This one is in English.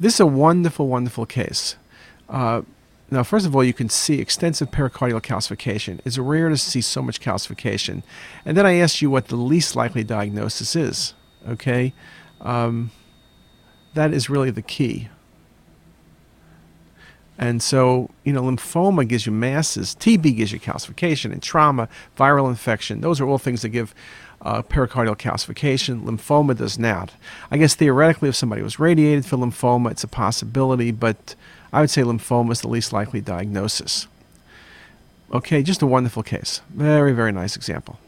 this is a wonderful, wonderful case. Uh, now, first of all, you can see extensive pericardial calcification. It's rare to see so much calcification. And then I asked you what the least likely diagnosis is. Okay? Um, that is really the key. And so, you know, lymphoma gives you masses, TB gives you calcification, and trauma, viral infection. Those are all things that give uh, pericardial calcification. Lymphoma does not. I guess theoretically, if somebody was radiated for lymphoma, it's a possibility, but I would say lymphoma is the least likely diagnosis. Okay, just a wonderful case. Very, very nice example.